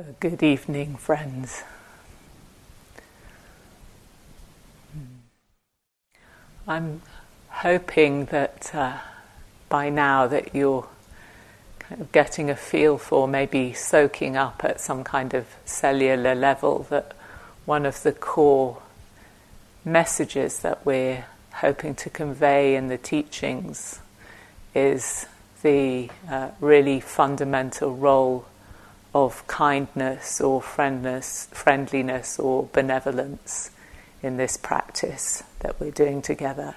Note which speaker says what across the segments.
Speaker 1: Uh, good evening, friends. I'm hoping that uh, by now that you're kind of getting a feel for maybe soaking up at some kind of cellular level that one of the core messages that we're hoping to convey in the teachings is the uh, really fundamental role of kindness or friendness, friendliness or benevolence in this practice that we're doing together.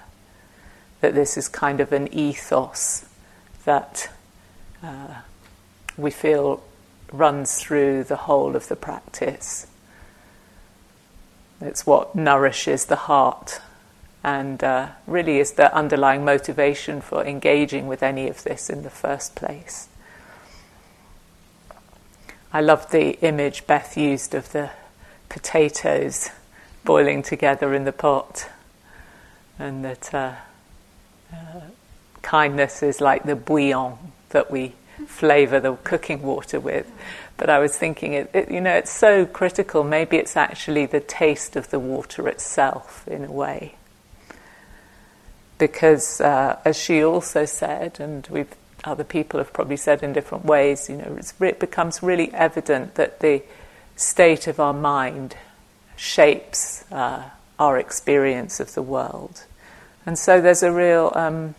Speaker 1: That this is kind of an ethos that uh, we feel runs through the whole of the practice. It's what nourishes the heart and uh, really is the underlying motivation for engaging with any of this in the first place. I love the image Beth used of the potatoes boiling together in the pot, and that uh, uh, kindness is like the bouillon that we flavour the cooking water with. But I was thinking, it, it, you know, it's so critical. Maybe it's actually the taste of the water itself, in a way. Because, uh, as she also said, and we've other people have probably said in different ways, you know, it becomes really evident that the state of our mind shapes uh, our experience of the world. And so there's a real um,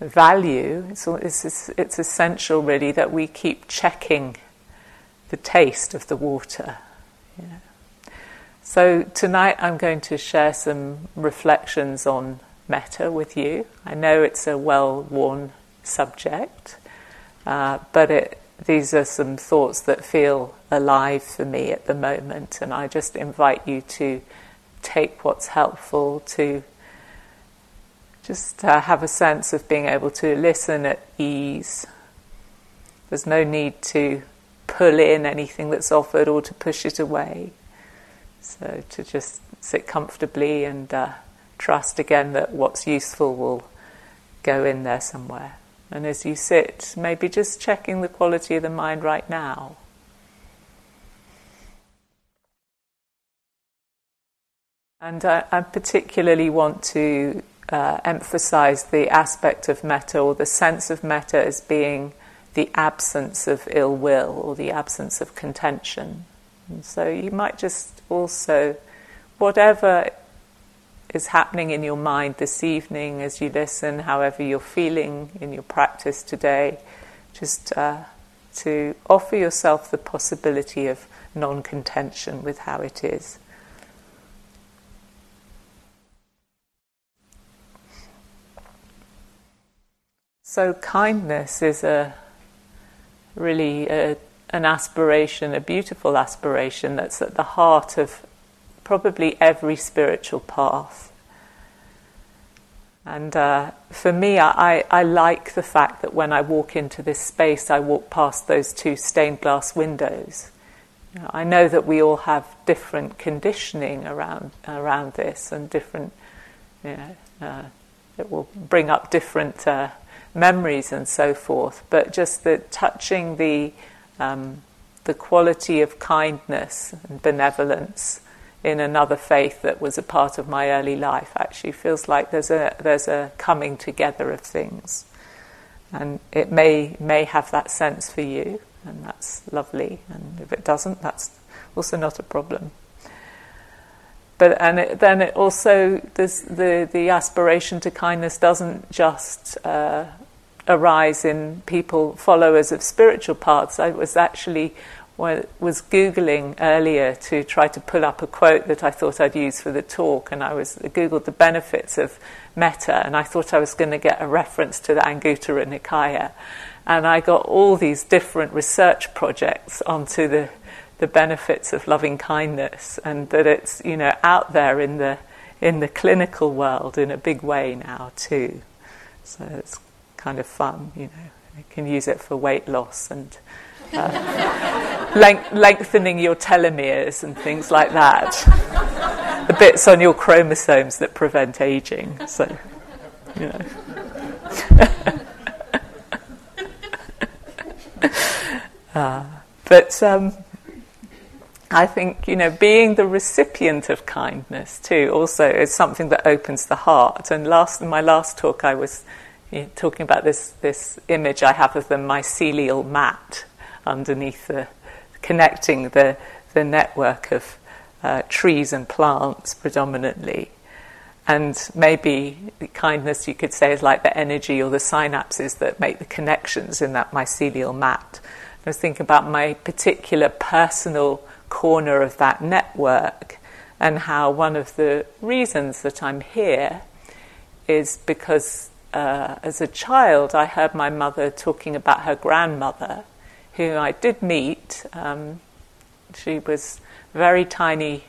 Speaker 1: value, it's, it's, it's essential really that we keep checking the taste of the water. So tonight I'm going to share some reflections on metta with you. I know it's a well worn subject, uh, but it, these are some thoughts that feel alive for me at the moment, and I just invite you to take what's helpful to just uh, have a sense of being able to listen at ease. There's no need to pull in anything that's offered or to push it away. So to just sit comfortably and uh, trust again that what's useful will go in there somewhere. And as you sit, maybe just checking the quality of the mind right now. And I, I particularly want to uh, emphasize the aspect of metta or the sense of metta as being the absence of ill will or the absence of contention. And so you might just also, whatever is happening in your mind this evening as you listen, however you're feeling in your practice today, just uh, to offer yourself the possibility of non contention with how it is. So, kindness is a really a, an aspiration, a beautiful aspiration that's at the heart of probably every spiritual path. And uh, for me, I, I like the fact that when I walk into this space, I walk past those two stained glass windows. You know, I know that we all have different conditioning around around this, and different, you know, uh, it will bring up different uh, memories and so forth. But just the touching the um, the quality of kindness and benevolence in another faith that was a part of my early life. Actually feels like there's a there's a coming together of things. And it may may have that sense for you and that's lovely. And if it doesn't that's also not a problem. But and it, then it also the the aspiration to kindness doesn't just uh, arise in people followers of spiritual paths. I was actually was Googling earlier to try to pull up a quote that I thought I'd use for the talk, and I was I Googled the benefits of metta, and I thought I was going to get a reference to the Anguttara Nikaya. And I got all these different research projects onto the, the benefits of loving kindness, and that it's you know out there in the in the clinical world in a big way now too. So it's kind of fun, you know. You can use it for weight loss and length- lengthening your telomeres and things like that. the bits on your chromosomes that prevent aging. So, you know. uh, but um, I think, you know, being the recipient of kindness too also is something that opens the heart. And last, in my last talk, I was know, talking about this, this image I have of the mycelial mat underneath the, connecting the, the network of uh, trees and plants predominantly. And maybe the kindness, you could say, is like the energy or the synapses that make the connections in that mycelial mat. I was thinking about my particular personal corner of that network and how one of the reasons that I'm here is because uh, as a child I heard my mother talking about her grandmother, who I did meet. Um, she was a very tiny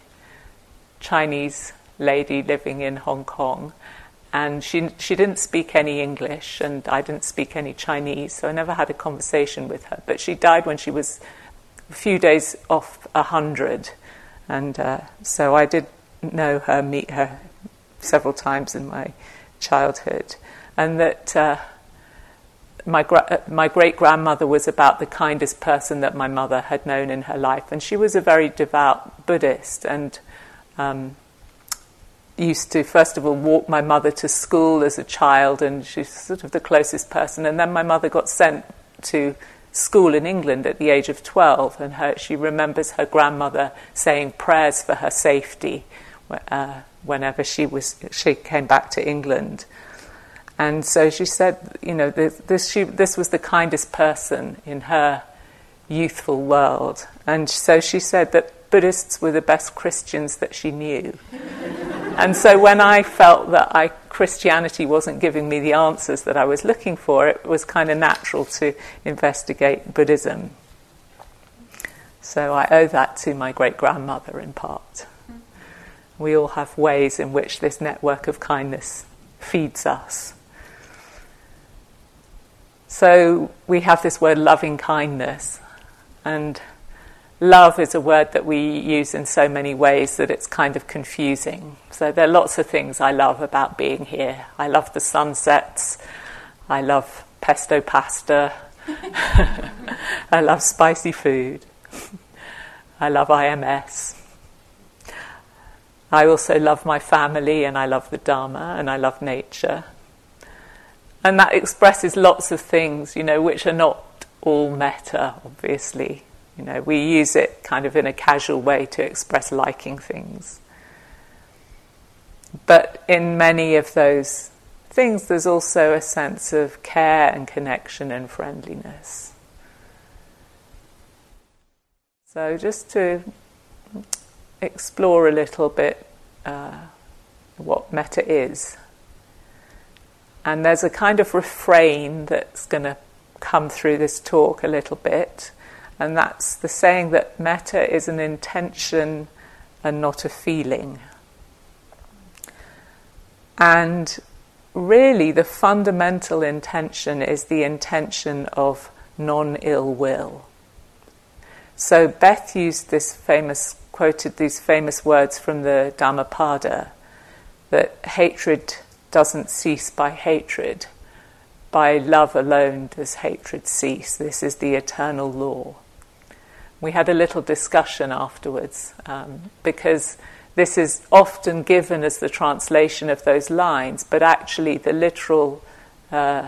Speaker 1: Chinese lady living in Hong Kong. And she, she didn't speak any English, and I didn't speak any Chinese, so I never had a conversation with her. But she died when she was a few days off a hundred, and uh, so I did know her, meet her several times in my childhood, and that uh, my gra- uh, my great grandmother was about the kindest person that my mother had known in her life, and she was a very devout Buddhist, and um, used to first of all walk my mother to school as a child, and she's sort of the closest person, and then my mother got sent to school in England at the age of 12, and her, she remembers her grandmother saying prayers for her safety uh, whenever she, was, she came back to England. And so she said, you know, this, this, she, this was the kindest person in her youthful world. And so she said that Buddhists were the best Christians that she knew. And so when I felt that I, Christianity wasn't giving me the answers that I was looking for, it was kind of natural to investigate Buddhism. So I owe that to my great grandmother in part. Mm-hmm. We all have ways in which this network of kindness feeds us. So we have this word loving kindness, and love is a word that we use in so many ways that it's kind of confusing. So there are lots of things I love about being here. I love the sunsets. I love pesto pasta. I love spicy food. I love IMS. I also love my family and I love the Dharma and I love nature. And that expresses lots of things, you know, which are not all metta, obviously. You know, we use it kind of in a casual way to express liking things. But in many of those things, there's also a sense of care and connection and friendliness. So, just to explore a little bit uh, what metta is. And there's a kind of refrain that's going to come through this talk a little bit. And that's the saying that metta is an intention and not a feeling. And really, the fundamental intention is the intention of non ill will. So, Beth used this famous, quoted these famous words from the Dhammapada that hatred doesn't cease by hatred. By love alone does hatred cease. This is the eternal law we had a little discussion afterwards um, because this is often given as the translation of those lines, but actually the literal uh,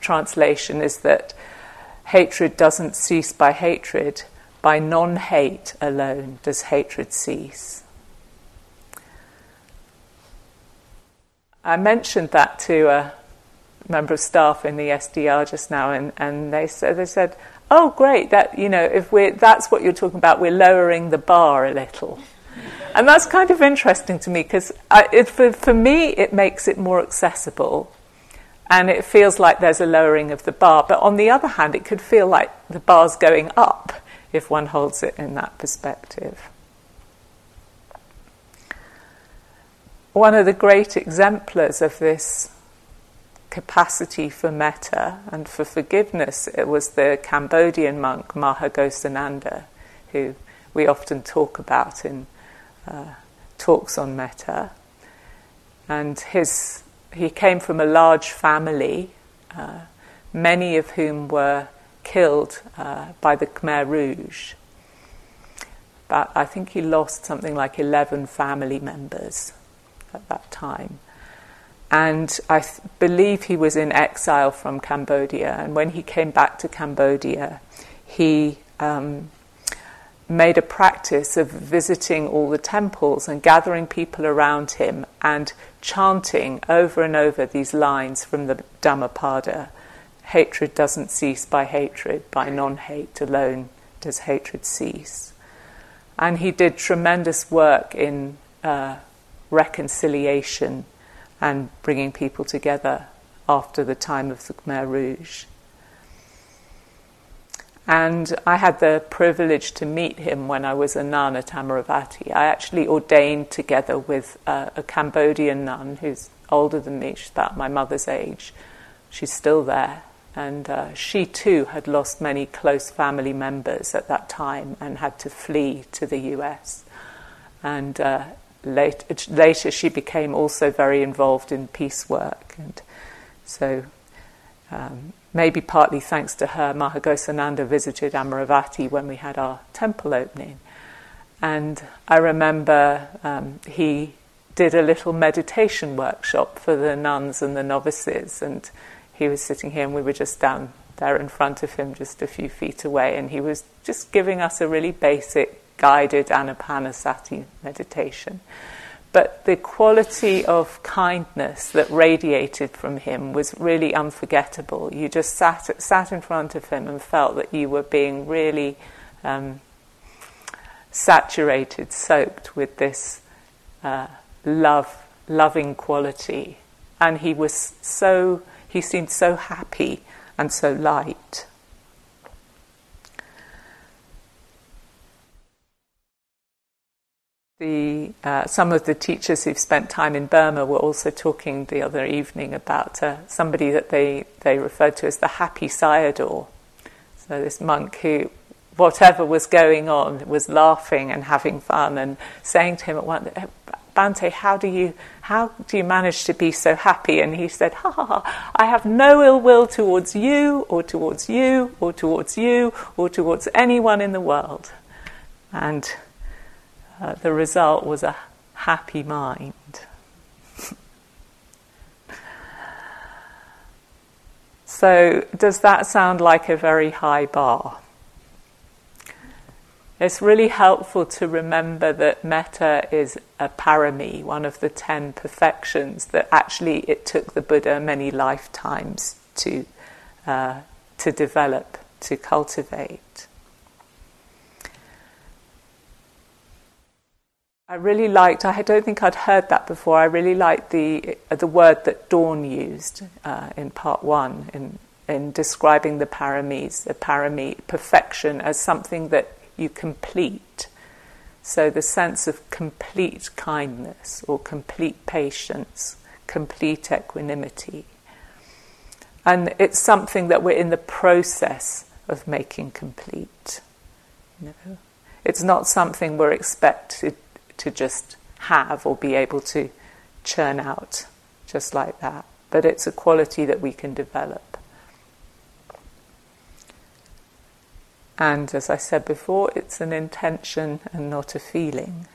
Speaker 1: translation is that hatred doesn't cease by hatred, by non hate alone does hatred cease. I mentioned that to a member of staff in the SDR just now, and, and they said, they said, oh, great, that, you know, if we're, that's what you're talking about, we're lowering the bar a little. And that's kind of interesting to me because for, for me, it makes it more accessible and it feels like there's a lowering of the bar. But on the other hand, it could feel like the bar's going up if one holds it in that perspective. One of the great exemplars of this capacity for metta and for forgiveness, it was the Cambodian monk Maha Ghosananda, who we often talk about in uh, talks on metta. And his, he came from a large family, uh, many of whom were killed uh, by the Khmer Rouge. But I think he lost something like 11 family members at that time. And I th- believe he was in exile from Cambodia. And when he came back to Cambodia, he um, made a practice of visiting all the temples and gathering people around him and chanting over and over these lines from the Dhammapada Hatred doesn't cease by hatred, by non hate alone does hatred cease. And he did tremendous work in uh, reconciliation and bringing people together after the time of the Khmer Rouge. And I had the privilege to meet him when I was a nun at Amaravati. I actually ordained together with uh, a Cambodian nun who's older than me, she's about my mother's age. She's still there. And uh, she too had lost many close family members at that time and had to flee to the US. And uh, late, later she became also very involved in peace work. And so um, maybe partly thanks to her, Maha Ghosananda visited Amaravati when we had our temple opening. And I remember um, he did a little meditation workshop for the nuns and the novices. And he was sitting here and we were just down there in front of him, just a few feet away, and he was just giving us a really basic guided anapanasati meditation. But the quality of kindness that radiated from him was really unforgettable. You just sat, sat in front of him and felt that you were being really um, saturated, soaked with this uh, love, loving quality. And he was so he seemed so happy and so light. The, uh, some of the teachers who've spent time in Burma were also talking the other evening about uh, somebody that they, they referred to as the happy sayadaw. So, this monk who, whatever was going on, was laughing and having fun and saying to him at one Bhante, how do you how do you manage to be so happy? And he said, ha ha ha, I have no ill will towards you, or towards you, or towards you, or towards anyone in the world. And uh, the result was a happy mind. so, does that sound like a very high bar? It's really helpful to remember that metta is a parami, one of the ten perfections that actually it took the Buddha many lifetimes to, uh, to develop, to cultivate. I really liked, I don't think I'd heard that before, I really liked the, uh, the word that Dawn used uh, in part one in, in describing the paramis, the parami, perfection, as something that you complete. So the sense of complete kindness or complete patience, complete equanimity. And it's something that we're in the process of making complete. You know? It's not something we're expected to just have or be able to churn out just like that. But it's a quality that we can develop. And as I said before, it's an intention and not a feeling.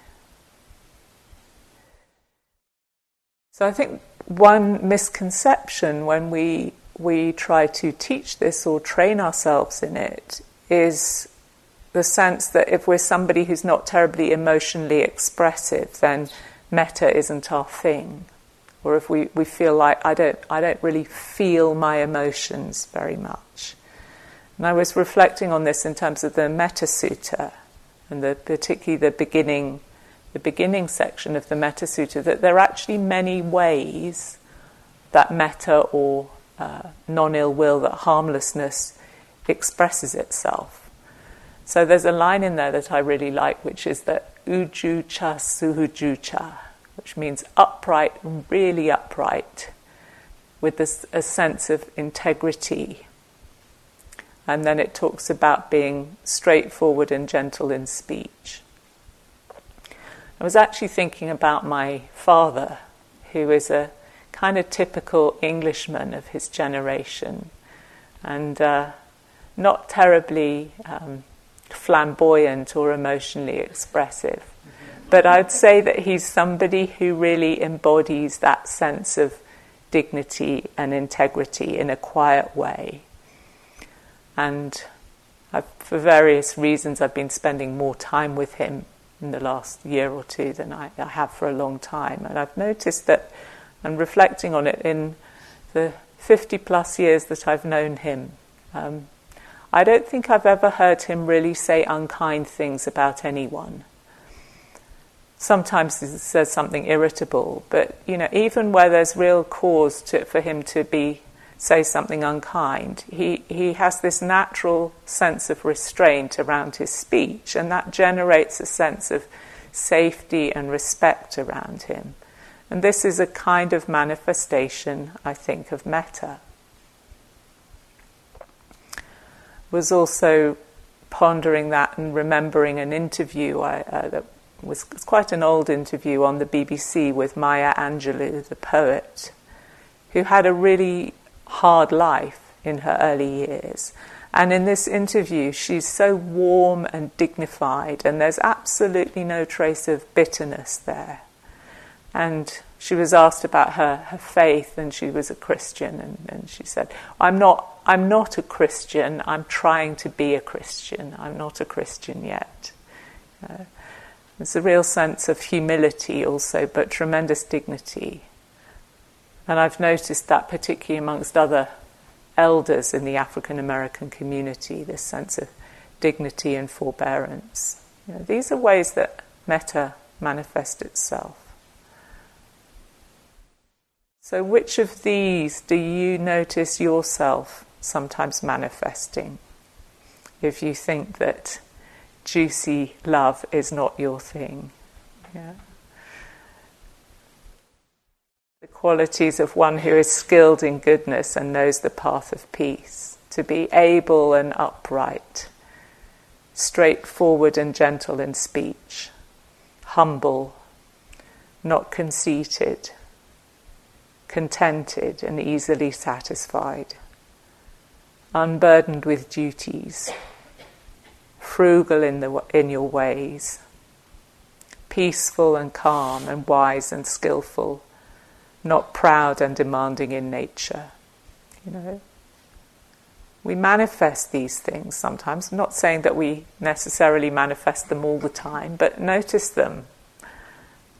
Speaker 1: So I think one misconception when we we try to teach this or train ourselves in it is the sense that if we're somebody who's not terribly emotionally expressive, then metta isn't our thing. Or if we, we feel like I don't I don't really feel my emotions very much. And I was reflecting on this in terms of the Metta Sutta, and the, particularly the beginning, the beginning section of the Metta Sutta, that there are actually many ways that metta or uh, non ill will, that harmlessness expresses itself. So there's a line in there that I really like, which is that uju cha suhuju cha, which means upright, really upright, with this, a sense of integrity and then it talks about being straightforward and gentle in speech. I was actually thinking about my father, who is a kind of typical Englishman of his generation. And uh, not terribly um, flamboyant or emotionally expressive. But I'd say that he's somebody who really embodies that sense of dignity and integrity in a quiet way. And I've, for various reasons, I've been spending more time with him in the last year or two than I, I have for a long time. And I've noticed that, and reflecting on it in the 50 plus years that I've known him, um, I don't think I've ever heard him really say unkind things about anyone. Sometimes he says something irritable, but you know, even where there's real cause to, for him to be say something unkind. He, he has this natural sense of restraint around his speech, and that generates a sense of safety and respect around him. And this is a kind of manifestation, I think, of metta. Was also pondering that and remembering an interview I, uh, that was, was quite an old interview on the BBC with Maya Angelou, the poet, who had a really hard life in her early years. And in this interview, she's so warm and dignified, and there's absolutely no trace of bitterness there. And she was asked about her, her faith, and she was a Christian, and, and she said, I'm not, I'm not a Christian, I'm trying to be a Christian, I'm not a Christian yet. Uh, there's a real sense of humility also, but tremendous dignity. And I've noticed that particularly amongst other elders in the African American community, this sense of dignity and forbearance. You know, these are ways that metta manifests itself. So, which of these do you notice yourself sometimes manifesting? If you think that juicy love is not your thing. Yeah. The qualities of one who is skilled in goodness and knows the path of peace, to be able and upright, straightforward and gentle in speech, humble, not conceited, contented and easily satisfied, unburdened with duties, frugal in, the, in your ways, peaceful and calm and wise and skillful not proud and demanding in nature. You know, we manifest these things sometimes. I'm not saying that we necessarily manifest them all the time, but notice them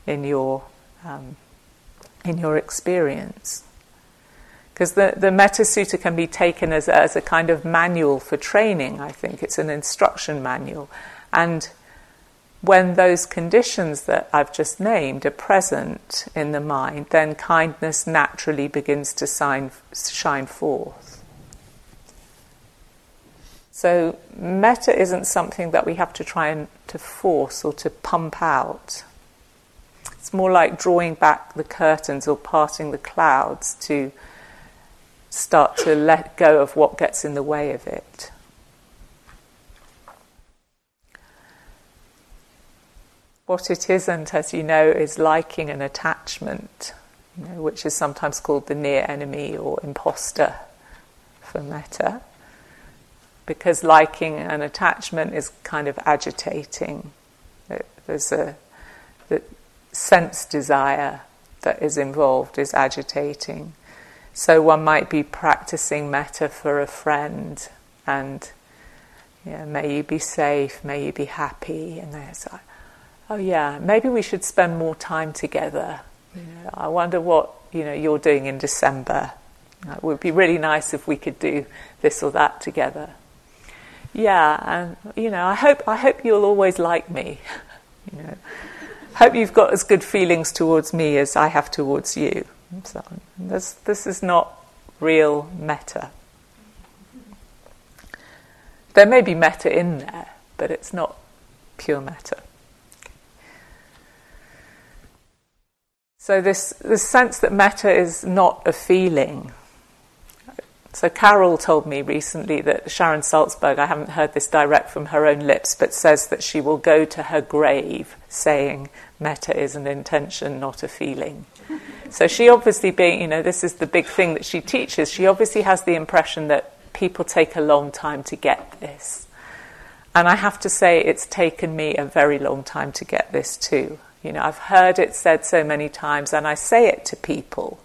Speaker 1: in your um, in your experience. Because the, the Metta Sutta can be taken as, as a kind of manual for training, I think. It's an instruction manual. And when those conditions that I've just named are present in the mind, then kindness naturally begins to shine, shine forth. So, metta isn't something that we have to try and to force or to pump out. It's more like drawing back the curtains or parting the clouds to start to let go of what gets in the way of it. What it isn't, as you know, is liking and attachment, you know, which is sometimes called the near enemy or imposter for metta. Because liking and attachment is kind of agitating. There's a the sense desire that is involved is agitating. So one might be practicing metta for a friend and yeah, may you be safe, may you be happy, and there's like, oh yeah, maybe we should spend more time together. I wonder what you know you're doing in December. It would be really nice if we could do this or that together. Yeah, and you know, I hope I hope you'll always like me. you know, hope you've got as good feelings towards me as I have towards you. So this this is not real metta. There may be metta in there, but it's not pure metta. So this, this sense that metta is not a feeling. So Carol told me recently that Sharon Salzberg, I haven't heard this direct from her own lips, but says that she will go to her grave saying metta is an intention, not a feeling. So she obviously being, you know, this is the big thing that she teaches. She obviously has the impression that people take a long time to get this. And I have to say, it's taken me a very long time to get this too. You know, I've heard it said so many times, and I say it to people.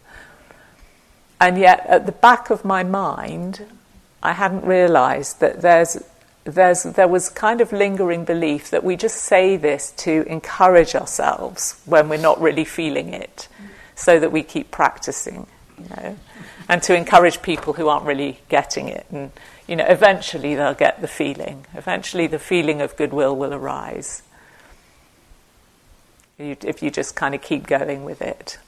Speaker 1: And yet, at the back of my mind, I hadn't realized that there's, there's, there was kind of lingering belief that we just say this to encourage ourselves when we're not really feeling it, so that we keep practicing, you know, and to encourage people who aren't really getting it. And, you know, eventually they'll get the feeling. Eventually the feeling of goodwill will arise if you just kind of keep going with it.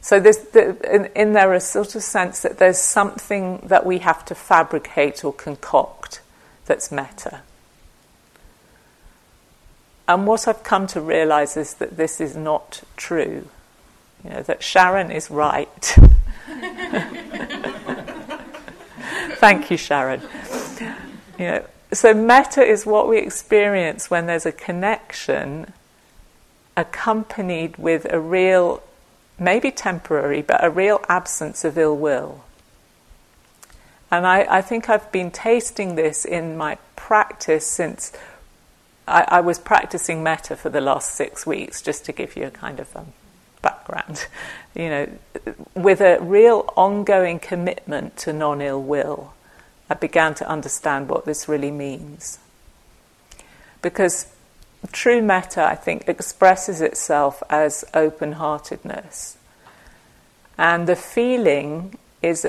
Speaker 1: So the, in, in there a sort of sense that there's something that we have to fabricate or concoct that's metta. And what I've come to realize is that this is not true. You know, that Sharon is right. Thank you, Sharon. You know, so metta is what we experience when there's a connection accompanied with a real, maybe temporary, but a real absence of ill will. And I, I think I've been tasting this in my practice since I, I, was practicing metta for the last six weeks, just to give you a kind of um, background. You know, with a real ongoing commitment to non ill will, I began to understand what this really means. Because true metta, I think, expresses itself as open heartedness. And the feeling is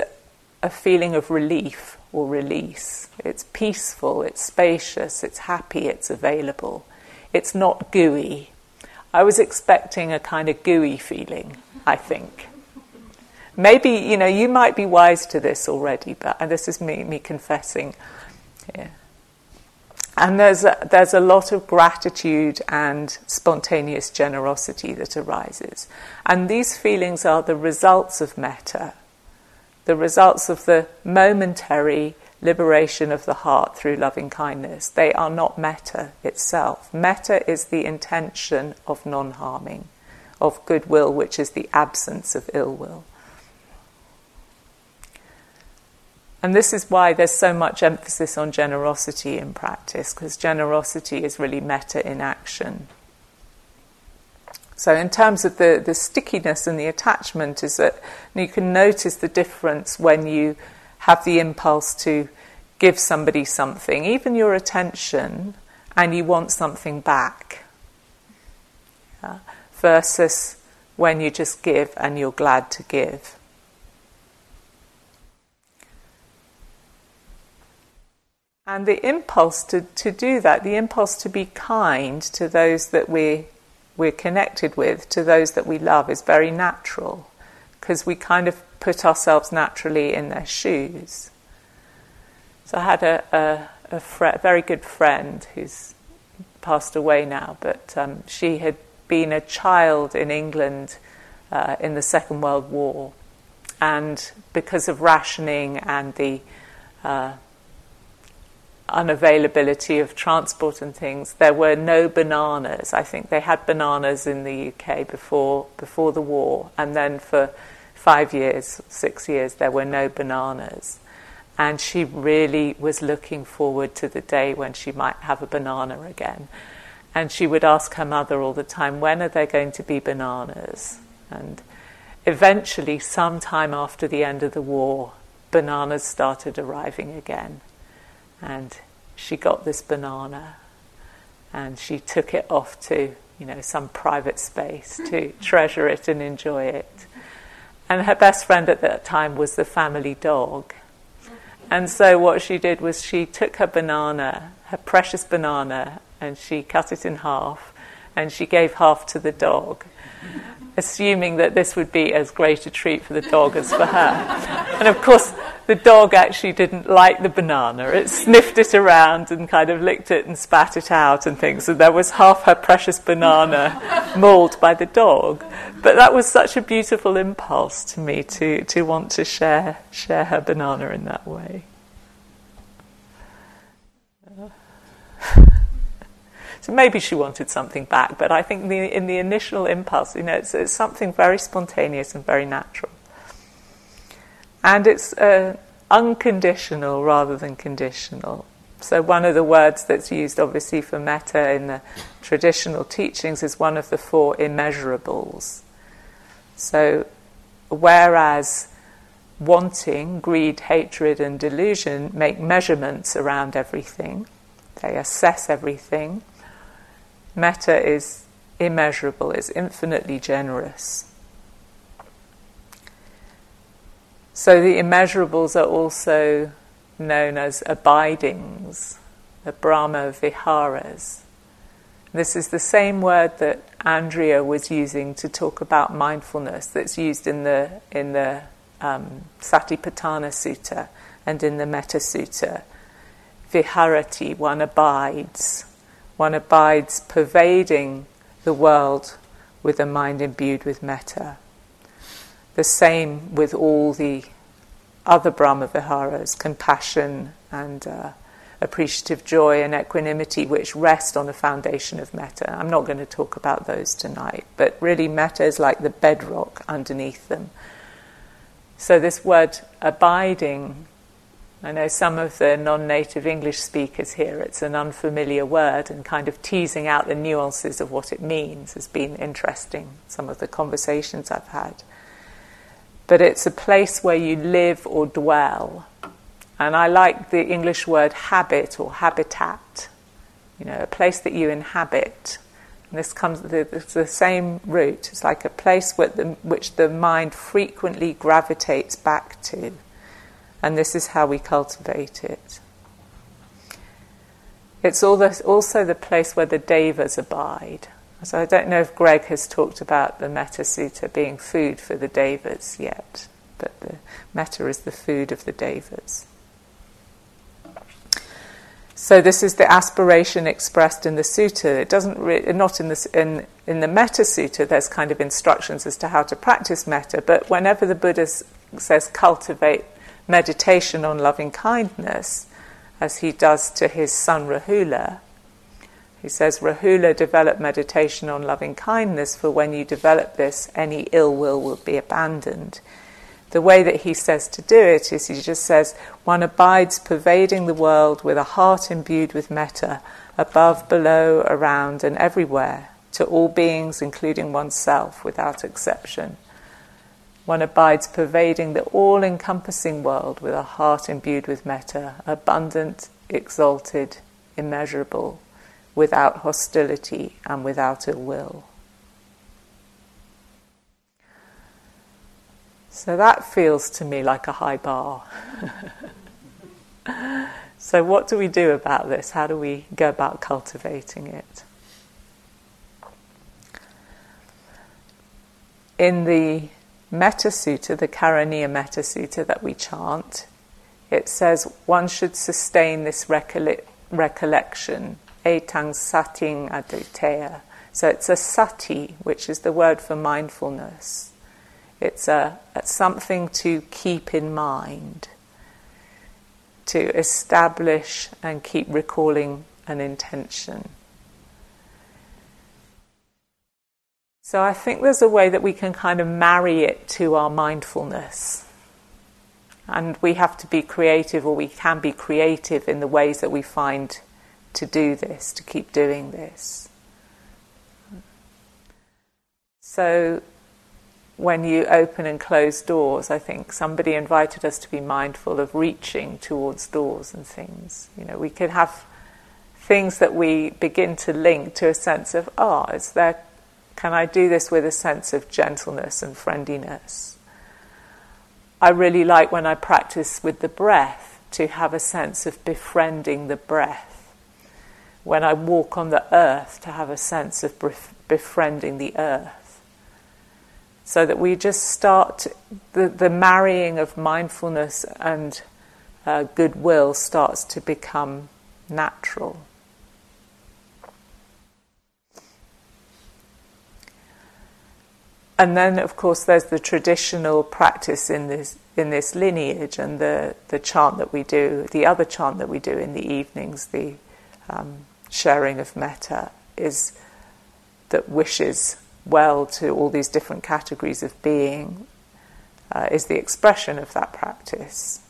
Speaker 1: a feeling of relief or release. It's peaceful, it's spacious, it's happy, it's available. It's not gooey. I was expecting a kind of gooey feeling, I think. Maybe, you know, you might be wise to this already, but this is me, me confessing. Yeah. And there's a, there's a lot of gratitude and spontaneous generosity that arises. And these feelings are the results of metta, the results of the momentary liberation of the heart through loving kindness. They are not metta itself. Metta is the intention of non harming, of goodwill, which is the absence of ill will. And this is why there's so much emphasis on generosity in practice, because generosity is really metta in action. So, in terms of the, the stickiness and the attachment, is that you can notice the difference when you have the impulse to give somebody something, even your attention, and you want something back, yeah? versus when you just give and you're glad to give. And the impulse to, to do that, the impulse to be kind to those that we, we're connected with, to those that we love, is very natural because we kind of put ourselves naturally in their shoes. So I had a, a, a very good friend who's passed away now, but um, she had been a child in England uh, in the Second World War. And because of rationing and the uh, unavailability of transport and things, there were no bananas. I think they had bananas in the UK before before the war, and then for five years, six years, there were no bananas. And she really was looking forward to the day when she might have a banana again. And she would ask her mother all the time, when are there going to be bananas? And eventually, sometime after the end of the war, bananas started arriving again. And she got this banana and she took it off to, you know, some private space to treasure it and enjoy it. And her best friend at that time was the family dog. And so what she did was she took her banana, her precious banana, and she cut it in half and she gave half to the dog assuming that this would be as great a treat for the dog as for her. And of course, the dog actually didn't like the banana. It sniffed it around and kind of licked it and spat it out and things. And there was half her precious banana mauled by the dog. But that was such a beautiful impulse to me to, to want to share, share her banana in that way. Maybe she wanted something back, but I think the, in the initial impulse, you know, it's, it's, something very spontaneous and very natural. And it's, uh, unconditional rather than conditional. So, one of the words that's used obviously for metta in the traditional teachings is one of the four immeasurables. So, whereas wanting, greed, hatred, and delusion make measurements around everything, they assess everything, metta is immeasurable, it's infinitely generous. So, the immeasurables are also known as abidings, the Brahma Viharas. This is the same word that Andrea was using to talk about mindfulness that's used in the, in the um, Satipatthana Sutta and in the Metta Sutta. Viharati, one abides. One abides pervading the world with a mind imbued with metta. The same with all the other Brahma Viharas, compassion and uh, appreciative joy and equanimity, which rest on a foundation of metta. I'm not going to talk about those tonight, but really, metta is like the bedrock underneath them. So, this word abiding, I know some of the non native English speakers here, it's an unfamiliar word, and kind of teasing out the nuances of what it means has been interesting, some of the conversations I've had but it's a place where you live or dwell. And I like the English word habit or habitat, you know, a place that you inhabit. And this comes, it's the same root. It's like a place the, which the mind frequently gravitates back to. And this is how we cultivate it. It's also the place where the devas abide. So I don't know if Greg has talked about the Metta Sutta being food for the devas yet, but the Metta is the food of the devas. So this is the aspiration expressed in the sutta. It doesn't re- not in the in in the Metta Sutta. There's kind of instructions as to how to practice metta, but whenever the Buddha says cultivate meditation on loving kindness, as he does to his son Rahula, he says, Rahula develop meditation on loving kindness, for when you develop this, any ill will will be abandoned. The way that he says to do it is he just says, one abides pervading the world with a heart imbued with metta, above, below, around, and everywhere, to all beings, including oneself, without exception. One abides pervading the all encompassing world with a heart imbued with metta, abundant, exalted, immeasurable without hostility and without ill will. So that feels to me like a high bar. so, what do we do about this? How do we go about cultivating it? In the Metta Sutta, the Karaniya Metta Sutta that we chant, it says one should sustain this recollection etang sating aditeya. So it's a sati, which is the word for mindfulness. It's a it's something to keep in mind, to establish and keep recalling an intention. So I think there's a way that we can kind of marry it to our mindfulness. And we have to be creative, or we can be creative in the ways that we find to do this, to keep doing this. So, when you open and close doors, I think somebody invited us to be mindful of reaching towards doors and things. You know, we could have things that we begin to link to a sense of, oh, is there, can I do this with a sense of gentleness and friendliness? I really like when I practice with the breath to have a sense of befriending the breath when I walk on the earth to have a sense of befriending the earth. So that we just start, the, the marrying of mindfulness and uh, goodwill starts to become natural. And then, of course, there's the traditional practice in this in this lineage, and the the chant that we do, the other chant that we do in the evenings, the um, sharing of metta is that wishes well to all these different categories of being uh, is the expression of that practice.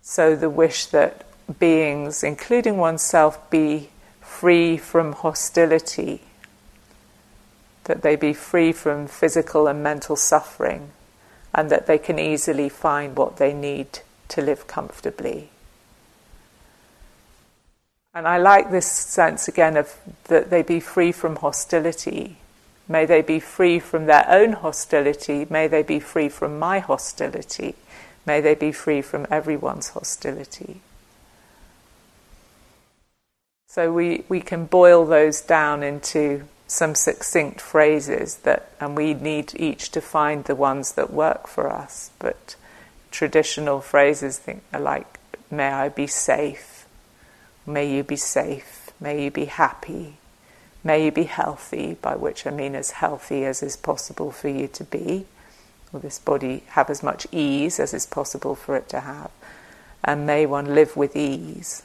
Speaker 1: So the wish that beings, including oneself, be free from hostility, that they be free from physical and mental suffering, and that they can easily find what they need to live comfortably. And I like this sense again of that they be free from hostility. May they be free from their own hostility. May they be free from my hostility. May they be free from everyone's hostility. So we, we can boil those down into some succinct phrases that, and we need each to find the ones that work for us. But traditional phrases think are like, "May I be safe," "May you be safe," "May you be happy," "May you be healthy," by which I mean as healthy as is possible for you to be, or this body have as much ease as is possible for it to have, and may one live with ease.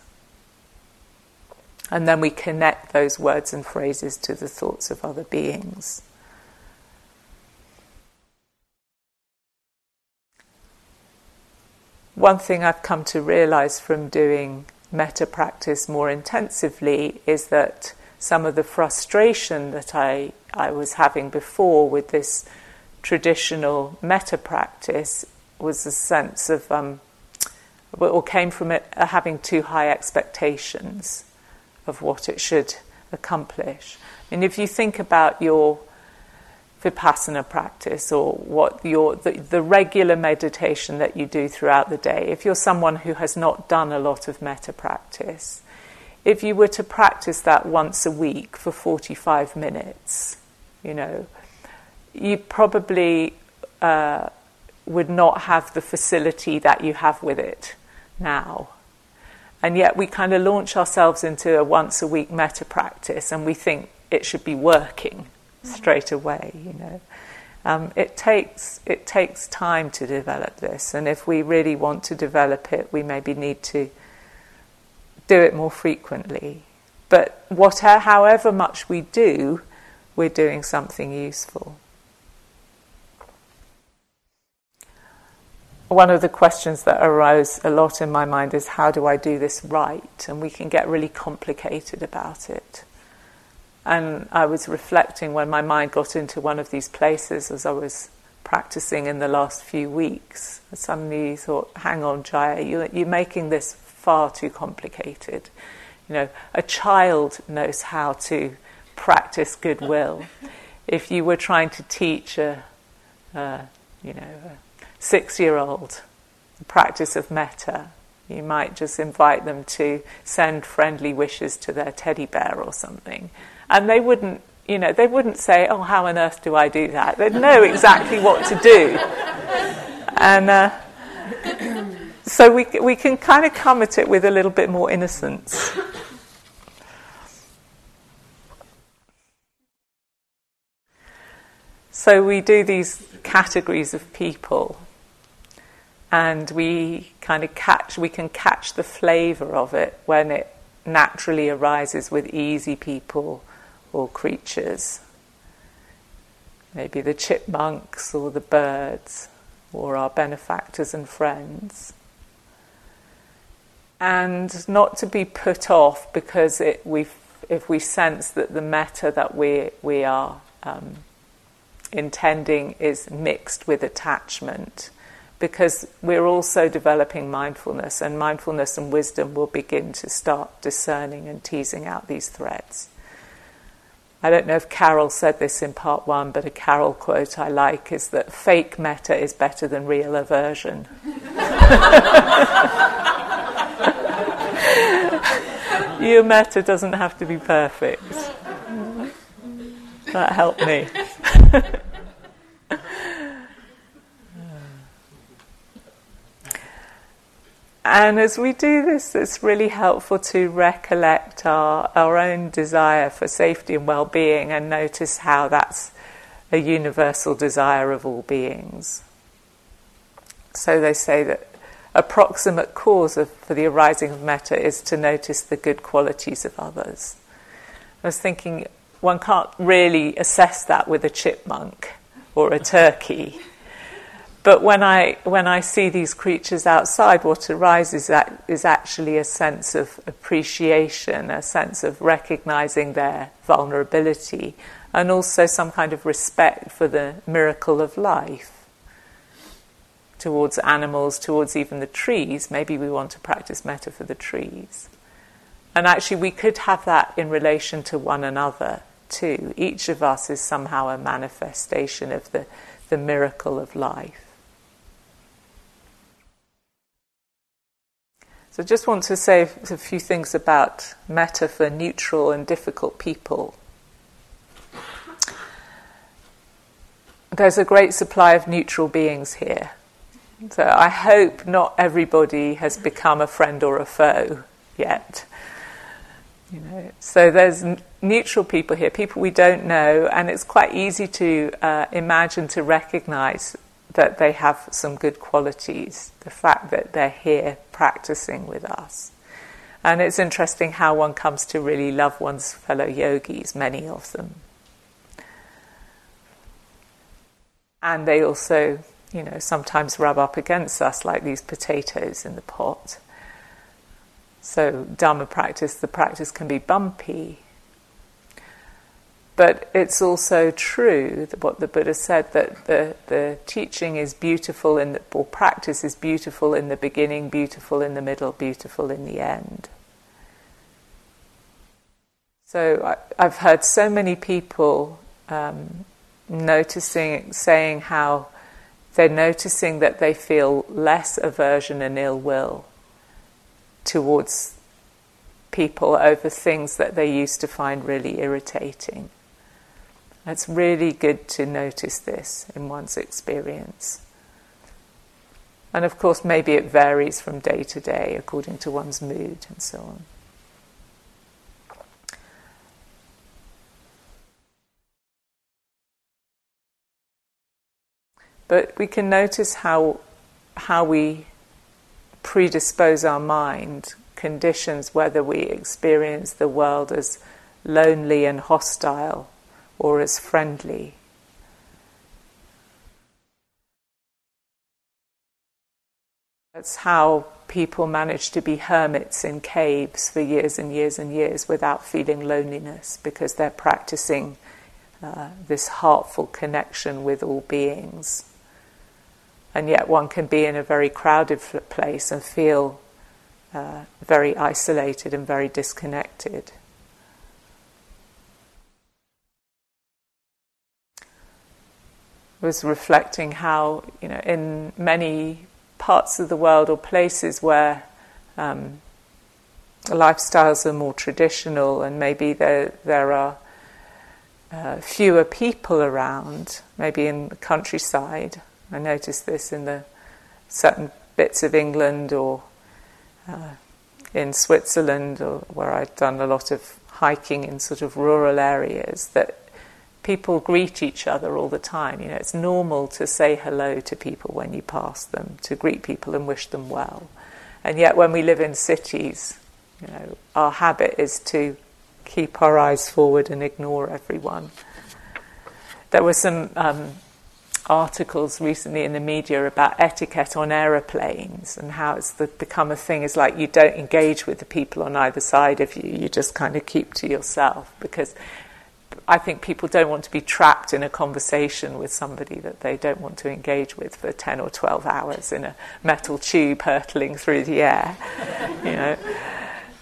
Speaker 1: And then we connect those words and phrases to the thoughts of other beings. One thing I've come to realize from doing metta practice more intensively is that some of the frustration that I, I was having before with this traditional metta practice was a sense of, um, or came from it, uh, having too high expectations of what it should accomplish. And if you think about your vipassana practice or what your the, the regular meditation that you do throughout the day, if you're someone who has not done a lot of metta practice, if you were to practice that once a week for 45 minutes, you know, you probably uh, would not have the facility that you have with it now. And yet we kind of launch ourselves into a once a week metta practice and we think it should be working mm-hmm. straight away, you know. Um, it takes it takes time to develop this, and if we really want to develop it, we maybe need to do it more frequently. But whatever, however much we do, we're doing something useful. One of the questions that arose a lot in my mind is how do I do this right? And we can get really complicated about it. And I was reflecting when my mind got into one of these places as I was practicing in the last few weeks. I suddenly thought, hang on, Jaya, you're, you're making this far too complicated. You know, a child knows how to practice goodwill. If you were trying to teach a, a you know, a six year old the practice of metta. You might just invite them to send friendly wishes to their teddy bear or something. And they wouldn't, you know, they wouldn't say, oh, how on earth do I do that? They'd know exactly what to do. And uh, so we, we can kind of come at it with a little bit more innocence. So we do these categories of people and we kind of catch we can catch the flavor of it when it naturally arises with easy people or creatures. Maybe the chipmunks or the birds or our benefactors and friends. And not to be put off because it, if we sense that the metta that we we are um, intending is mixed with attachment because we're also developing mindfulness, and mindfulness and wisdom will begin to start discerning and teasing out these threads. I don't know if Carol said this in part one, but a Carol quote I like is that fake metta is better than real aversion. Your metta doesn't have to be perfect. That helped me. And as we do this, it's really helpful to recollect our, our own desire for safety and well being and notice how that's a universal desire of all beings. So they say that a proximate cause of, for the arising of metta is to notice the good qualities of others. I was thinking one can't really assess that with a chipmunk or a turkey. But when I when I see these creatures outside, what arises is actually a sense of appreciation, a sense of recognizing their vulnerability, and also some kind of respect for the miracle of life towards animals, towards even the trees. Maybe we want to practice metta for the trees. And actually, we could have that in relation to one another too. Each of us is somehow a manifestation of the, the miracle of life. So, just want to say a few things about metta for neutral and difficult people. There's a great supply of neutral beings here. So, I hope not everybody has become a friend or a foe yet. You know, so there's neutral people here, people we don't know, and it's quite easy to uh, imagine to recognize that they have some good qualities. The fact that they're here practicing with us, and it's interesting how one comes to really love one's fellow yogis, many of them, and they also, you know, sometimes rub up against us like these potatoes in the pot. So, Dharma practice, the practice can be bumpy. But it's also true that what the Buddha said that the, the teaching is beautiful in the, or practice is beautiful in the beginning, beautiful in the middle, beautiful in the end. So I, have heard so many people um, noticing, saying how they're noticing that they feel less aversion and ill will towards people over things that they used to find really irritating. It's really good to notice this in one's experience. And of course, maybe it varies from day to day according to one's mood and so on. But we can notice how, how we predispose our mind, conditions whether we experience the world as lonely and hostile or as friendly. That's how people manage to be hermits in caves for years and years and years without feeling loneliness because they're practicing uh, this heartful connection with all beings and yet one can be in a very crowded place and feel uh, very isolated and very disconnected. Was reflecting how, you know, in many parts of the world or places where um, lifestyles are more traditional and maybe there, there are uh, fewer people around, maybe in the countryside, I noticed this in the certain bits of England or uh, in Switzerland, or where I'd done a lot of hiking in sort of rural areas, that people greet each other all the time. You know, it's normal to say hello to people when you pass them, to greet people and wish them well. And yet, when we live in cities, you know, our habit is to keep our eyes forward and ignore everyone. There were some um, articles recently in the media about etiquette on aeroplanes and how it's the, become a thing. Is like you don't engage with the people on either side of you, you just kind of keep to yourself because I think people don't want to be trapped in a conversation with somebody that they don't want to engage with for 10 or 12 hours in a metal tube hurtling through the air. you know.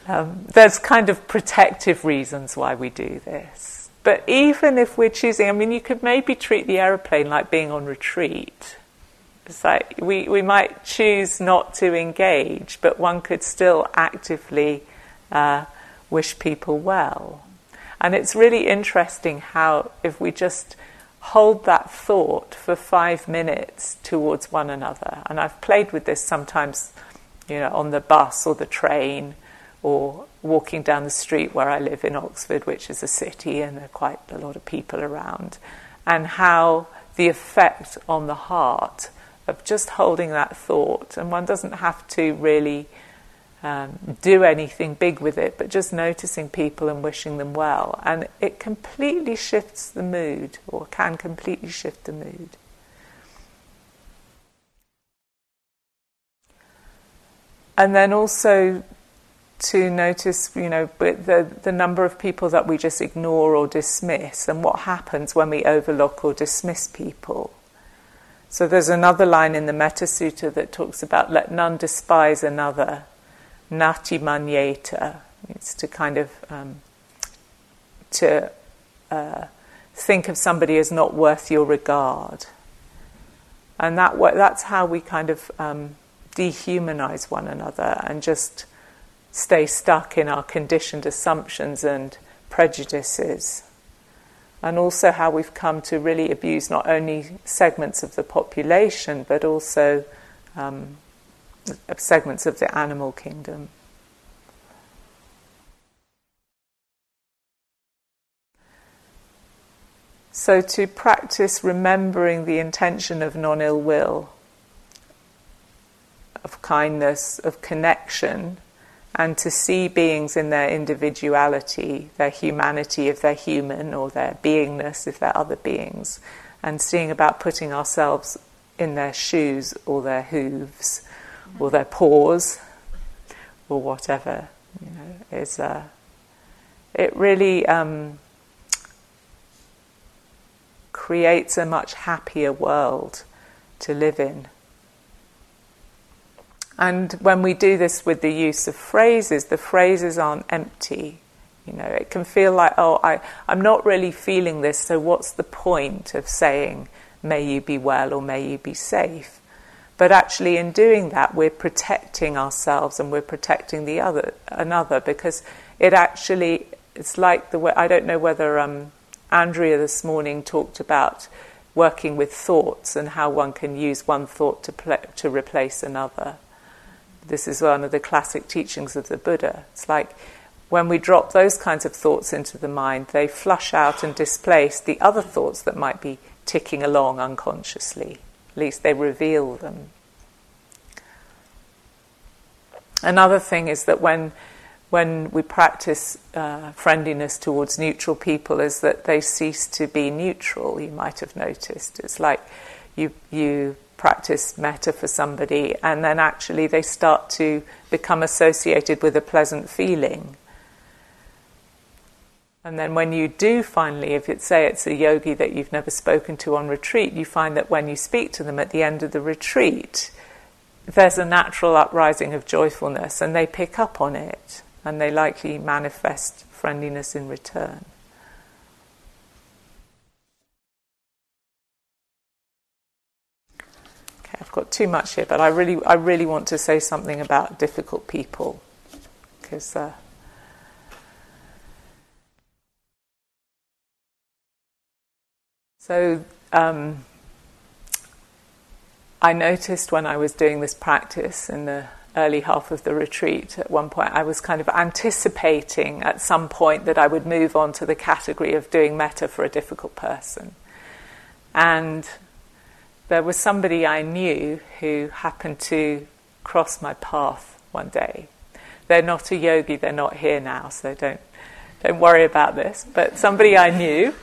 Speaker 1: Um, there's kind of protective reasons why we do this. But even if we're choosing, I mean, you could maybe treat the aeroplane like being on retreat. It's like we, we might choose not to engage, but one could still actively uh, wish people well. And it's really interesting how, if we just hold that thought for five minutes towards one another, and I've played with this sometimes, you know, on the bus or the train or walking down the street where I live in Oxford, which is a city and there are quite a lot of people around, and how the effect on the heart of just holding that thought, and one doesn't have to really um, do anything big with it, but just noticing people and wishing them well. And it completely shifts the mood, or can completely shift the mood. And then also to notice, you know, the, the number of people that we just ignore or dismiss, and what happens when we overlook or dismiss people. So there's another line in the Metta Sutta that talks about let none despise another nati manyeta. It's to kind of um, to uh, think of somebody as not worth your regard, and that that's how we kind of um, dehumanize one another and just stay stuck in our conditioned assumptions and prejudices. And also, how we've come to really abuse not only segments of the population but also um, segments of the animal kingdom. So, to practice remembering the intention of non ill will, of kindness, of connection, and to see beings in their individuality, their humanity if they're human, or their beingness if they're other beings, and seeing about putting ourselves in their shoes or their hooves or their paws or whatever, you know, is uh, it really um, creates a much happier world to live in. And when we do this with the use of phrases, the phrases aren't empty. You know, it can feel like, oh, I, I'm not really feeling this, so what's the point of saying, may you be well or may you be safe? But actually, in doing that, we're protecting ourselves and we're protecting the other, another, because it actually, it's like the way, I don't know whether um, Andrea this morning talked about working with thoughts and how one can use one thought to, pl- to replace another. This is one of the classic teachings of the Buddha. It's like when we drop those kinds of thoughts into the mind, they flush out and displace the other thoughts that might be ticking along unconsciously. At least they reveal them. Another thing is that when when we practice uh, friendliness towards neutral people, is that they cease to be neutral. You might have noticed. It's like you you practice metta for somebody, and then actually they start to become associated with a pleasant feeling. And then when you do finally, if it's say it's a yogi that you've never spoken to on retreat, you find that when you speak to them at the end of the retreat, there's a natural uprising of joyfulness, and they pick up on it, and they likely manifest friendliness in return. Okay, I've got too much here, but I really, I really want to say something about difficult people because. Uh, so um, I noticed when I was doing this practice in the early half of the retreat, at one point I was kind of anticipating at some point that I would move on to the category of doing metta for a difficult person. And there was somebody I knew who happened to cross my path one day. They're not a yogi, they're not here now, so don't, don't worry about this. But somebody I knew,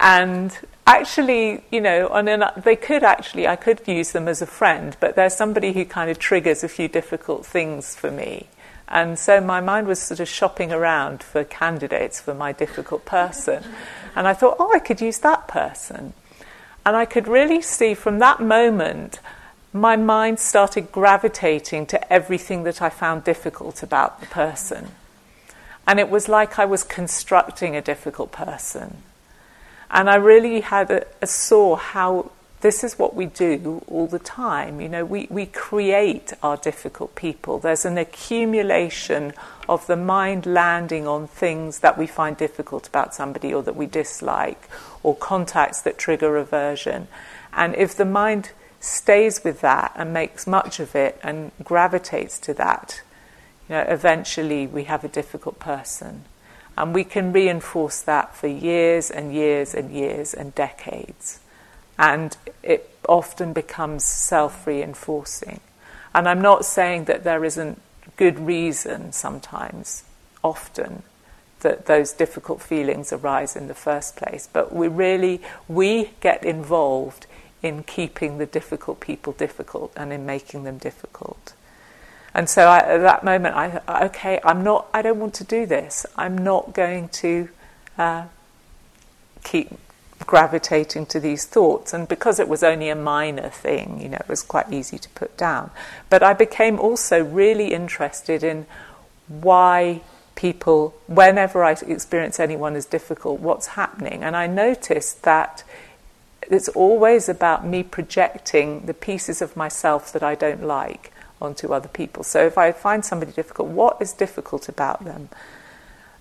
Speaker 1: and actually, you know, an, they could actually, I could use them as a friend, but they're somebody who kind of triggers a few difficult things for me. And so my mind was sort of shopping around for candidates for my difficult person. And I thought, oh, I could use that person. And I could really see from that moment, my mind started gravitating to everything that I found difficult about the person. And it was like I was constructing a difficult person. And I really had a, a saw how this is what we do all the time. You know, we, we create our difficult people. There's an accumulation of the mind landing on things that we find difficult about somebody or that we dislike, or contacts that trigger aversion. And if the mind stays with that and makes much of it and gravitates to that, you know, eventually we have a difficult person. And we can reinforce that for years and years and years and decades and it often becomes self reinforcing. And I'm not saying that there isn't good reason sometimes, often, that those difficult feelings arise in the first place, but we really we get involved in keeping the difficult people difficult and in making them difficult. And so I, at that moment, I okay, I'm not, I don't want to do this. I'm not going to uh, keep gravitating to these thoughts. And because it was only a minor thing, you know, it was quite easy to put down. But I became also really interested in why people, whenever I experience anyone as difficult, what's happening. And I noticed that it's always about me projecting the pieces of myself that I don't like onto other people. So if I find somebody difficult, what is difficult about them?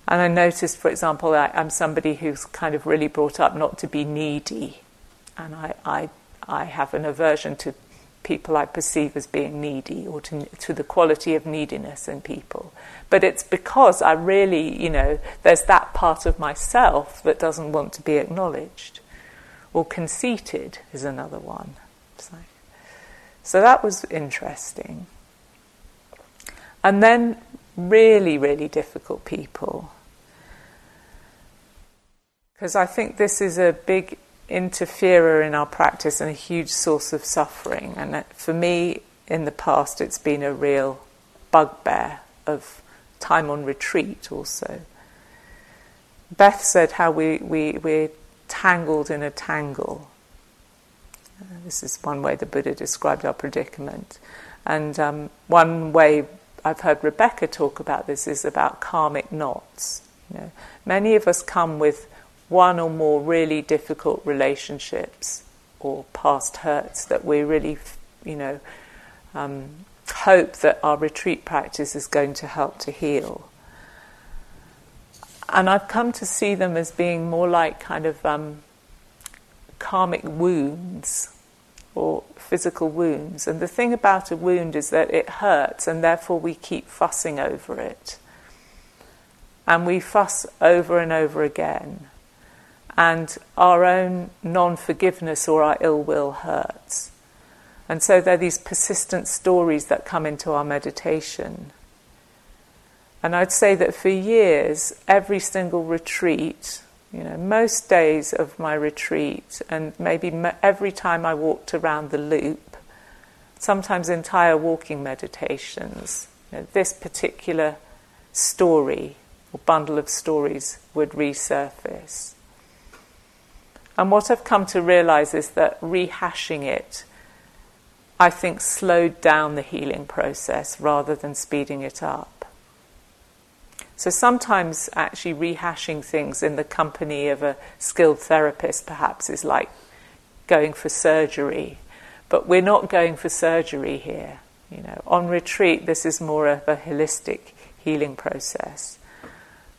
Speaker 1: And I noticed, for example, I, am somebody who's kind of really brought up not to be needy. And I, I, I have an aversion to people I perceive as being needy or to, to the quality of neediness in people. But it's because I really, you know, there's that part of myself that doesn't want to be acknowledged. Or conceited is another one. So, so that was interesting. And then really, really difficult people. Because I think this is a big interferer in our practice and a huge source of suffering. And for me, in the past, it's been a real bugbear of time on retreat also. Beth said how we, we, we're tangled in a tangle. This is one way the Buddha described our predicament. And um, one way I've heard Rebecca talk about this is about karmic knots. You know, many of us come with one or more really difficult relationships or past hurts that we really, you know, um, hope that our retreat practice is going to help to heal. And I've come to see them as being more like kind of um, karmic wounds or physical wounds. And the thing about a wound is that it hurts, and therefore we keep fussing over it. And we fuss over and over again. And our own non forgiveness or our ill will hurts. And so there are these persistent stories that come into our meditation. And I'd say that for years, every single retreat, you know, most days of my retreat, and maybe every time I walked around the loop, sometimes entire walking meditations, you know, this particular story or bundle of stories would resurface. And what I've come to realize is that rehashing it, I think, slowed down the healing process rather than speeding it up. So sometimes actually rehashing things in the company of a skilled therapist perhaps is like going for surgery. But we're not going for surgery here. You know, on retreat this is more of a holistic healing process.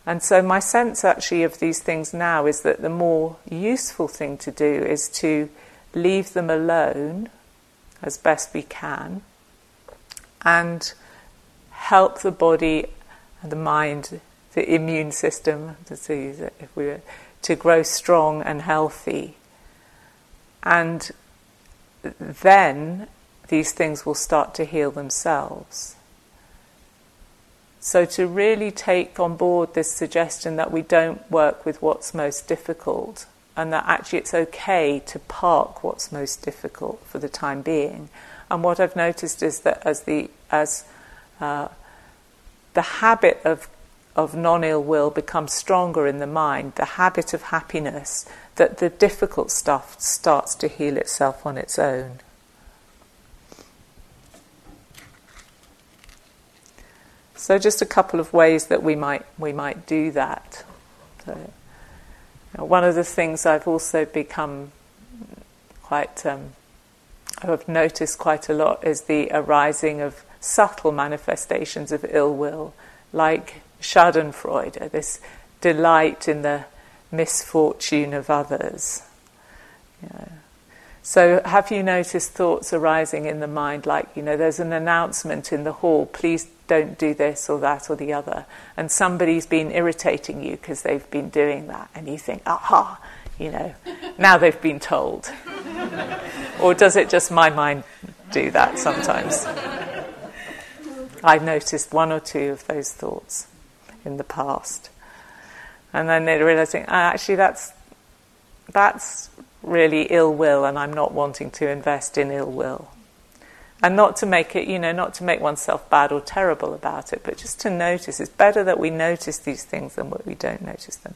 Speaker 1: And so my sense actually of these things now is that the more useful thing to do is to leave them alone as best we can and help the body the mind, the immune system, to see if we were to grow strong and healthy. And then these things will start to heal themselves. So, to really take on board this suggestion that we don't work with what's most difficult, and that actually it's okay to park what's most difficult for the time being. And what I've noticed is that as the as uh, the habit of, of non ill will becomes stronger in the mind, the habit of happiness, that the difficult stuff starts to heal itself on its own. So, just a couple of ways that we might we might do that. So, one of the things I've also become quite um, I've noticed quite a lot is the arising of subtle manifestations of ill will, like Schadenfreude, this delight in the misfortune of others. So, have you noticed thoughts arising in the mind like, you know, there's an announcement in the hall, please don't do this or that or the other, and somebody's been irritating you because they've been doing that, and you think, aha, you know, now they've been told. or does it just my mind do that sometimes? I noticed one or two of those thoughts in the past. And then they're realizing, oh, actually, that's, that's really ill will, and I'm not wanting to invest in ill will. And not to make it, you know, not to make oneself bad or terrible about it, but just to notice. It's better that we notice these things than that we don't notice them.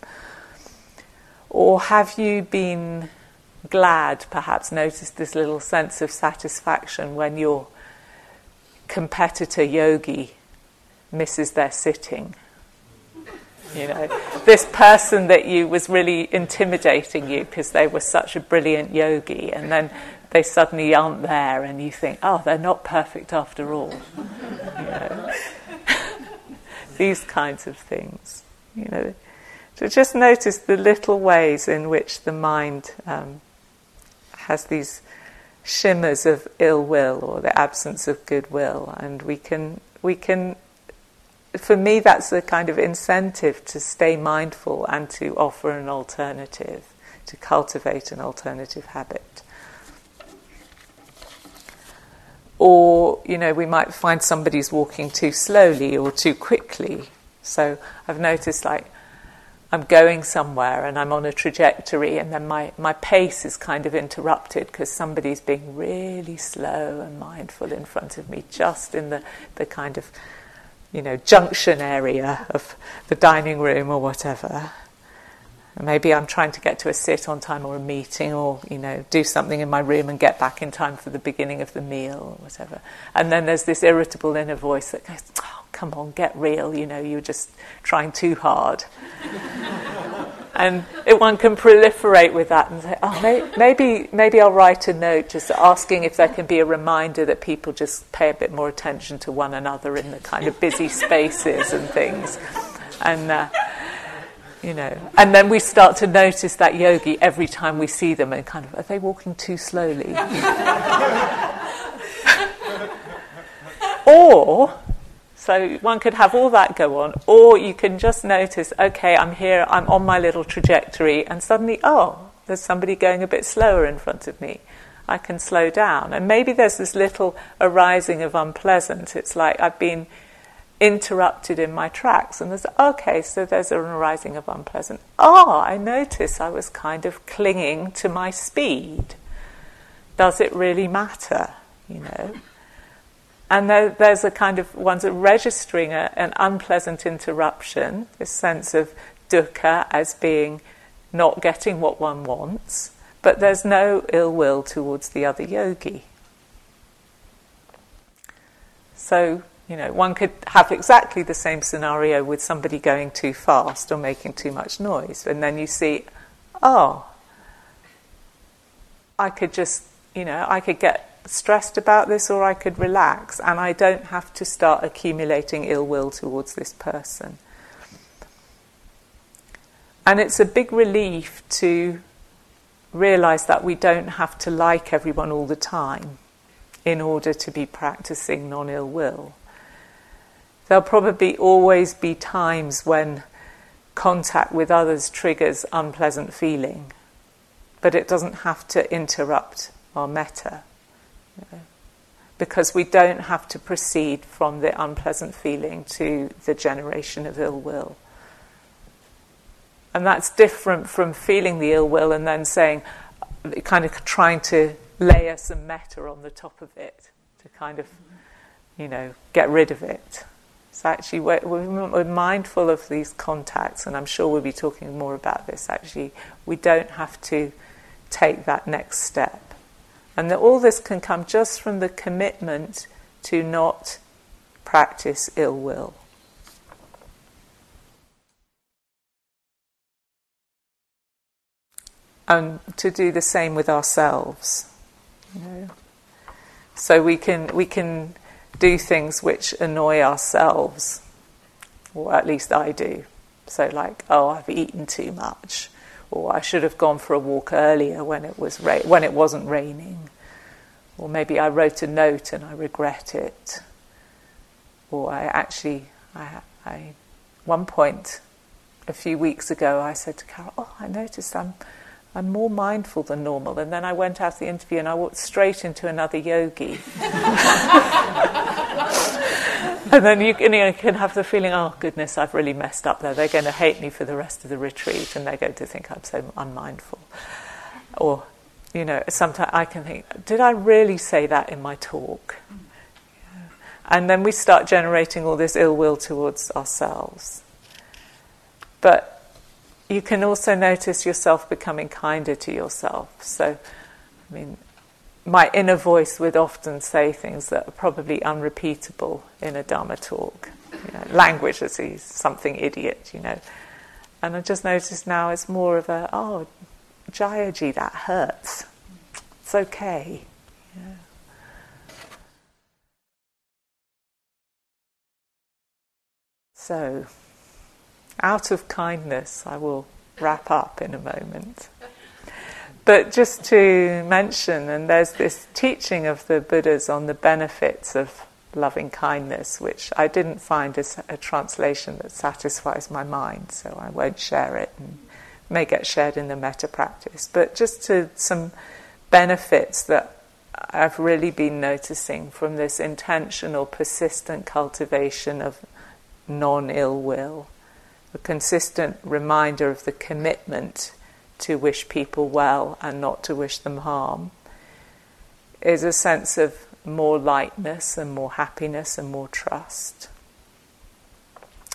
Speaker 1: Or have you been glad, perhaps noticed this little sense of satisfaction when your competitor yogi misses their sitting? You know, this person that you was really intimidating you because they were such a brilliant yogi, and then they suddenly aren't there, and you think, oh, they're not perfect after all. You know? These kinds of things. You know, to just notice the little ways in which the mind um, has these shimmers of ill will or the absence of goodwill, and we can we can. For me, that's a kind of incentive to stay mindful and to offer an alternative, to cultivate an alternative habit. Or, you know, we might find somebody's walking too slowly or too quickly. So I've noticed like I'm going somewhere and I'm on a trajectory, and then my, my pace is kind of interrupted because somebody's being really slow and mindful in front of me, just in the, the kind of, you know, junction area of the dining room or whatever. Maybe I'm trying to get to a sit on time or a meeting or, you know, do something in my room and get back in time for the beginning of the meal or whatever. And then there's this irritable inner voice that goes, oh, come on, get real, you know, you're just trying too hard. and it, one can proliferate with that and say, oh, may, maybe, maybe I'll write a note just asking if there can be a reminder that people just pay a bit more attention to one another in the kind of busy spaces and things. And, uh, you know. And then we start to notice that yogi every time we see them and kind of, are they walking too slowly? or, so one could have all that go on, or you can just notice, okay, I'm here, I'm on my little trajectory, and suddenly, oh, there's somebody going a bit slower in front of me. I can slow down. And maybe there's this little arising of unpleasant. It's like I've been interrupted in my tracks. And there's, okay, so there's an arising of unpleasant. Ah, I notice I was kind of clinging to my speed. Does it really matter? You know? And there, there's a kind of, one's registering a, an unpleasant interruption, this sense of dukkha as being not getting what one wants, but there's no ill will towards the other yogi. So you know, one could have exactly the same scenario with somebody going too fast or making too much noise, and then you see, oh, I could just, you know, I could get stressed about this or I could relax, and I don't have to start accumulating ill will towards this person. And it's a big relief to realize that we don't have to like everyone all the time in order to be practicing non ill will. There'll probably always be times when contact with others triggers unpleasant feeling, but it doesn't have to interrupt our metta. You know? Because we don't have to proceed from the unpleasant feeling to the generation of ill will. And that's different from feeling the ill will and then saying, kind of trying to layer some metta on the top of it to kind of, you know, get rid of it. So actually, we're, we're, mindful of these contacts, and I'm sure we'll be talking more about this. Actually, we don't have to take that next step, and that all this can come just from the commitment to not practice ill will. And to do the same with ourselves. You know? So we can we can do things which annoy ourselves, or at least I do. So, like, oh, I've eaten too much, or I should have gone for a walk earlier when it was ra- when it wasn't raining, or maybe I wrote a note and I regret it, or I actually, I, I one point a few weeks ago, I said to Carol, "Oh, I noticed I'm." I'm more mindful than normal. And then I went out the interview and I walked straight into another yogi. and then you can, you, can have the feeling, oh goodness, I've really messed up there. They're going to hate me for the rest of the retreat and they're going to think I'm so unmindful. Or you know, sometimes I can think, did I really say that in my talk? And then we start generating all this ill will towards ourselves. But you can also notice yourself becoming kinder to yourself. So, I mean, my inner voice would often say things that are probably unrepeatable in a Dharma talk. You know, language he's something idiot, you know. And I just noticed now it's more of a, oh, Jayaji, that hurts. It's okay. Yeah. So, out of kindness, I will wrap up in a moment. But just to mention, and there's this teaching of the Buddhas on the benefits of loving kindness, which I didn't find as a translation that satisfies my mind, so I won't share it and may get shared in the metta practice. But just to some benefits that I've really been noticing from this intentional, persistent cultivation of non ill will, a consistent reminder of the commitment to wish people well and not to wish them harm, is a sense of more lightness and more happiness and more trust,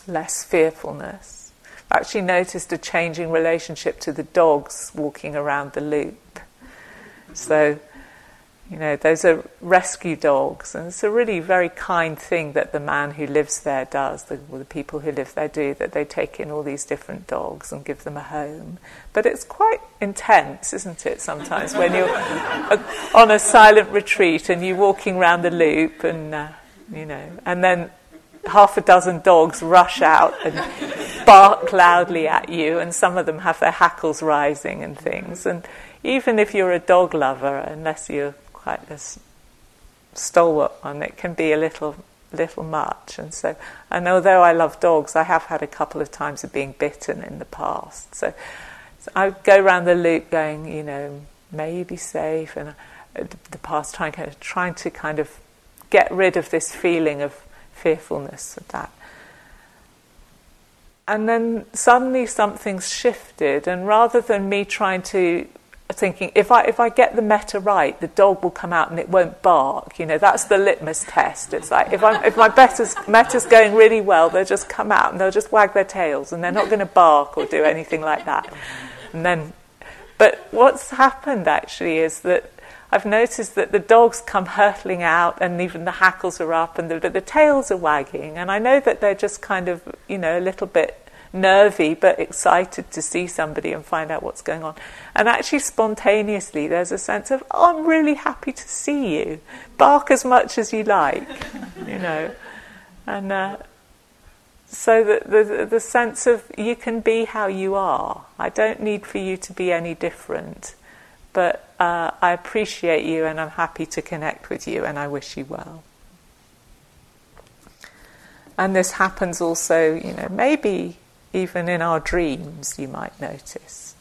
Speaker 1: less fearfulness. I actually noticed a changing relationship to the dogs walking around the loop. So, you know, those are rescue dogs, and it's a really very kind thing that the man who lives there does, the, the people who live there do, that they take in all these different dogs and give them a home. But it's quite intense, isn't it, sometimes, when you're on a silent retreat and you're walking around the loop, and, uh, you know, and then half a dozen dogs rush out and bark loudly at you, and some of them have their hackles rising and things. And even if you're a dog lover, unless you're quite this stalwart one, it can be a little little much. And so, and although I love dogs, I have had a couple of times of being bitten in the past. So, so I go around the loop, going, you know, may you be safe, and the past trying trying to kind of get rid of this feeling of fearfulness of that. And then suddenly something's shifted, and rather than me trying to thinking if I if I get the metta right, the dog will come out and it won't bark. You know, that's the litmus test. It's like if I if my metta's, metta's going really well, they'll just come out and they'll just wag their tails and they're not going to bark or do anything like that. And then, but what's happened actually is that I've noticed that the dogs come hurtling out and even the hackles are up and the, the tails are wagging, and I know that they're just kind of you know a little bit nervy but excited to see somebody and find out what's going on. And actually, spontaneously, there's a sense of, oh, I'm really happy to see you. Bark as much as you like, you know. And uh, so the, the, the sense of you can be how you are. I don't need for you to be any different. But uh, I appreciate you and I'm happy to connect with you and I wish you well. And this happens also, you know, maybe even in our dreams, you might notice.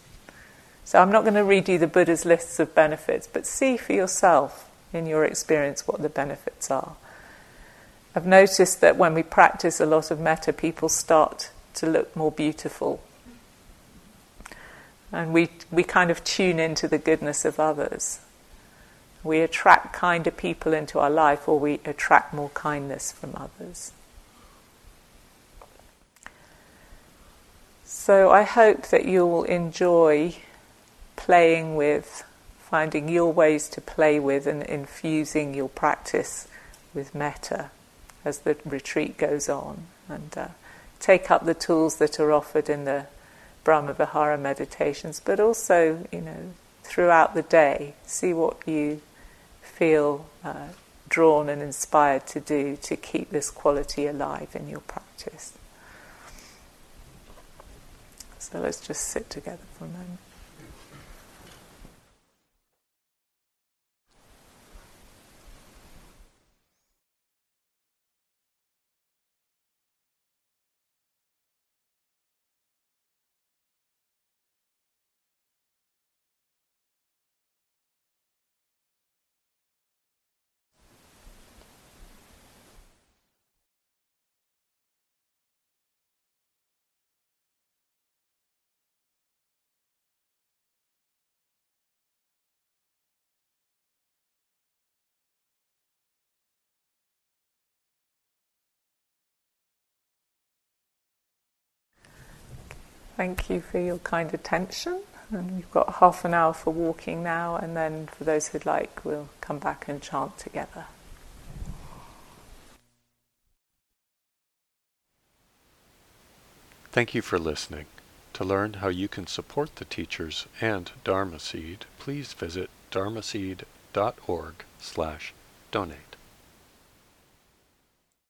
Speaker 1: So I'm not going to read you the Buddha's lists of benefits, but see for yourself in your experience what the benefits are. I've noticed that when we practice a lot of metta, people start to look more beautiful. And we, we kind of tune into the goodness of others. We attract kinder people into our life, or we attract more kindness from others. So I hope that you'll enjoy playing with, finding your ways to play with, and infusing your practice with metta as the retreat goes on. And uh, take up the tools that are offered in the Brahma Vihara meditations, but also, you know, throughout the day, see what you feel uh, drawn and inspired to do to keep this quality alive in your practice. So let's just sit together for a moment. Thank you for your kind attention. And we've got half an hour for walking now, and then for those who'd like, we'll come back and chant together.
Speaker 2: Thank you for listening. To learn how you can support the teachers and Dharma Seed, please visit dharmaseed.org slash donate.